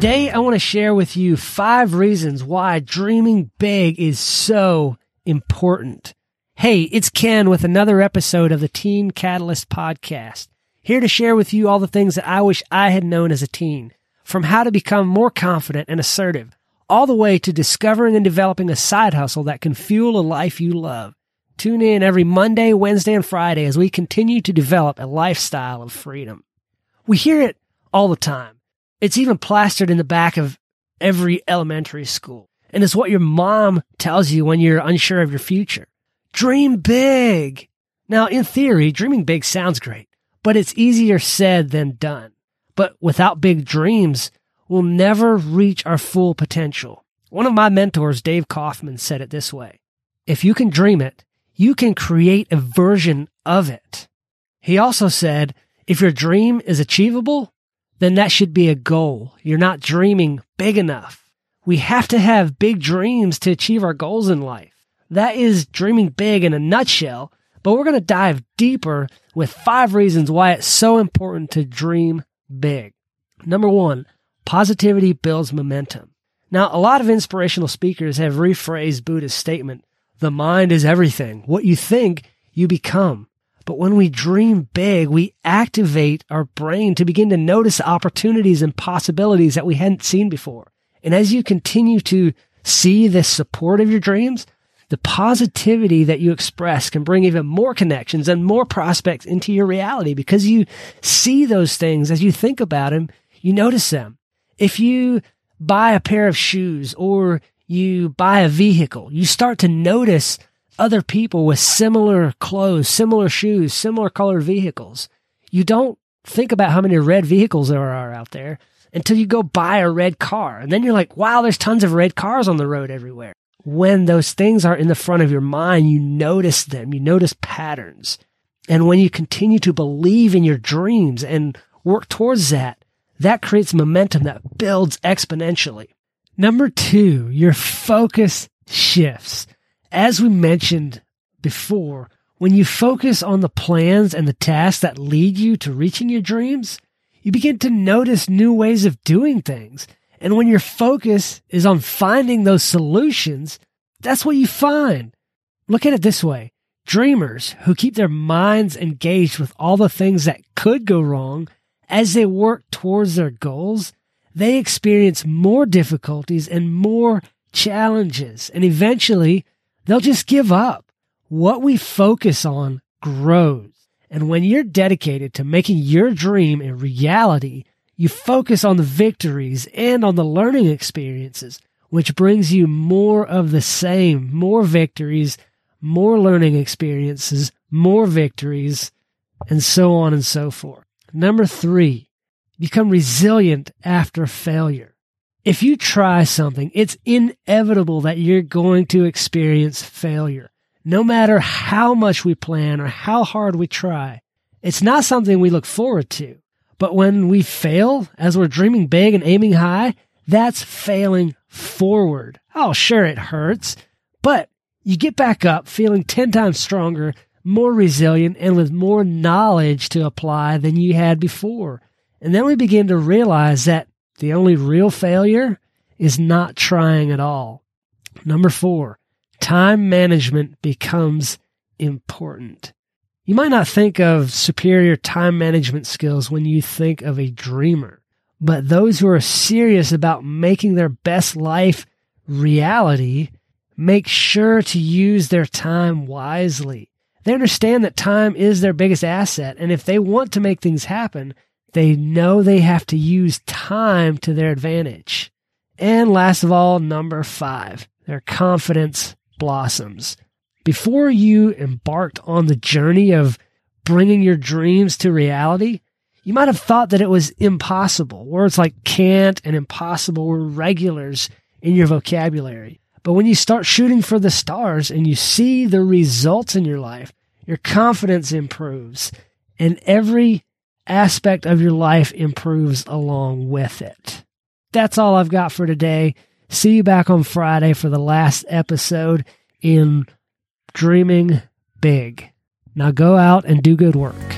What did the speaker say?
Today, I want to share with you five reasons why dreaming big is so important. Hey, it's Ken with another episode of the Teen Catalyst podcast. Here to share with you all the things that I wish I had known as a teen, from how to become more confident and assertive, all the way to discovering and developing a side hustle that can fuel a life you love. Tune in every Monday, Wednesday, and Friday as we continue to develop a lifestyle of freedom. We hear it all the time. It's even plastered in the back of every elementary school. And it's what your mom tells you when you're unsure of your future. Dream big. Now, in theory, dreaming big sounds great, but it's easier said than done. But without big dreams, we'll never reach our full potential. One of my mentors, Dave Kaufman, said it this way. If you can dream it, you can create a version of it. He also said, if your dream is achievable, then that should be a goal. You're not dreaming big enough. We have to have big dreams to achieve our goals in life. That is dreaming big in a nutshell, but we're going to dive deeper with five reasons why it's so important to dream big. Number one, positivity builds momentum. Now, a lot of inspirational speakers have rephrased Buddha's statement, the mind is everything. What you think, you become. But when we dream big, we activate our brain to begin to notice opportunities and possibilities that we hadn't seen before. And as you continue to see the support of your dreams, the positivity that you express can bring even more connections and more prospects into your reality because you see those things as you think about them, you notice them. If you buy a pair of shoes or you buy a vehicle, you start to notice other people with similar clothes, similar shoes, similar colored vehicles. You don't think about how many red vehicles there are out there until you go buy a red car. And then you're like, wow, there's tons of red cars on the road everywhere. When those things are in the front of your mind, you notice them, you notice patterns. And when you continue to believe in your dreams and work towards that, that creates momentum that builds exponentially. Number two, your focus shifts as we mentioned before, when you focus on the plans and the tasks that lead you to reaching your dreams, you begin to notice new ways of doing things. And when your focus is on finding those solutions, that's what you find. Look at it this way. Dreamers who keep their minds engaged with all the things that could go wrong as they work towards their goals, they experience more difficulties and more challenges. And eventually they'll just give up. What we focus on grows. And when you're dedicated to making your dream a reality, you focus on the victories and on the learning experiences, which brings you more of the same, more victories, more learning experiences, more victories, and so on and so forth. Number three, become resilient after failure if you try something, it's inevitable that you're going to experience failure. No matter how much we plan or how hard we try, it's not something we look forward to. But when we fail, as we're dreaming big and aiming high, that's failing forward. Oh, sure, it hurts, but you get back up feeling 10 times stronger, more resilient, and with more knowledge to apply than you had before. And then we begin to realize that the only real failure is not trying at all. Number four, time management becomes important. You might not think of superior time management skills when you think of a dreamer, but those who are serious about making their best life reality make sure to use their time wisely. They understand that time is their biggest asset, and if they want to make things happen, they know they have to use time to their advantage. And last of all, number five, their confidence blossoms. Before you embarked on the journey of bringing your dreams to reality, you might have thought that it was impossible. Words like can't and impossible were regulars in your vocabulary. But when you start shooting for the stars and you see the results in your life, your confidence improves and every aspect of your life improves along with it. That's all I've got for today. See you back on Friday for the last episode in Dreaming Big. Now go out and do good work.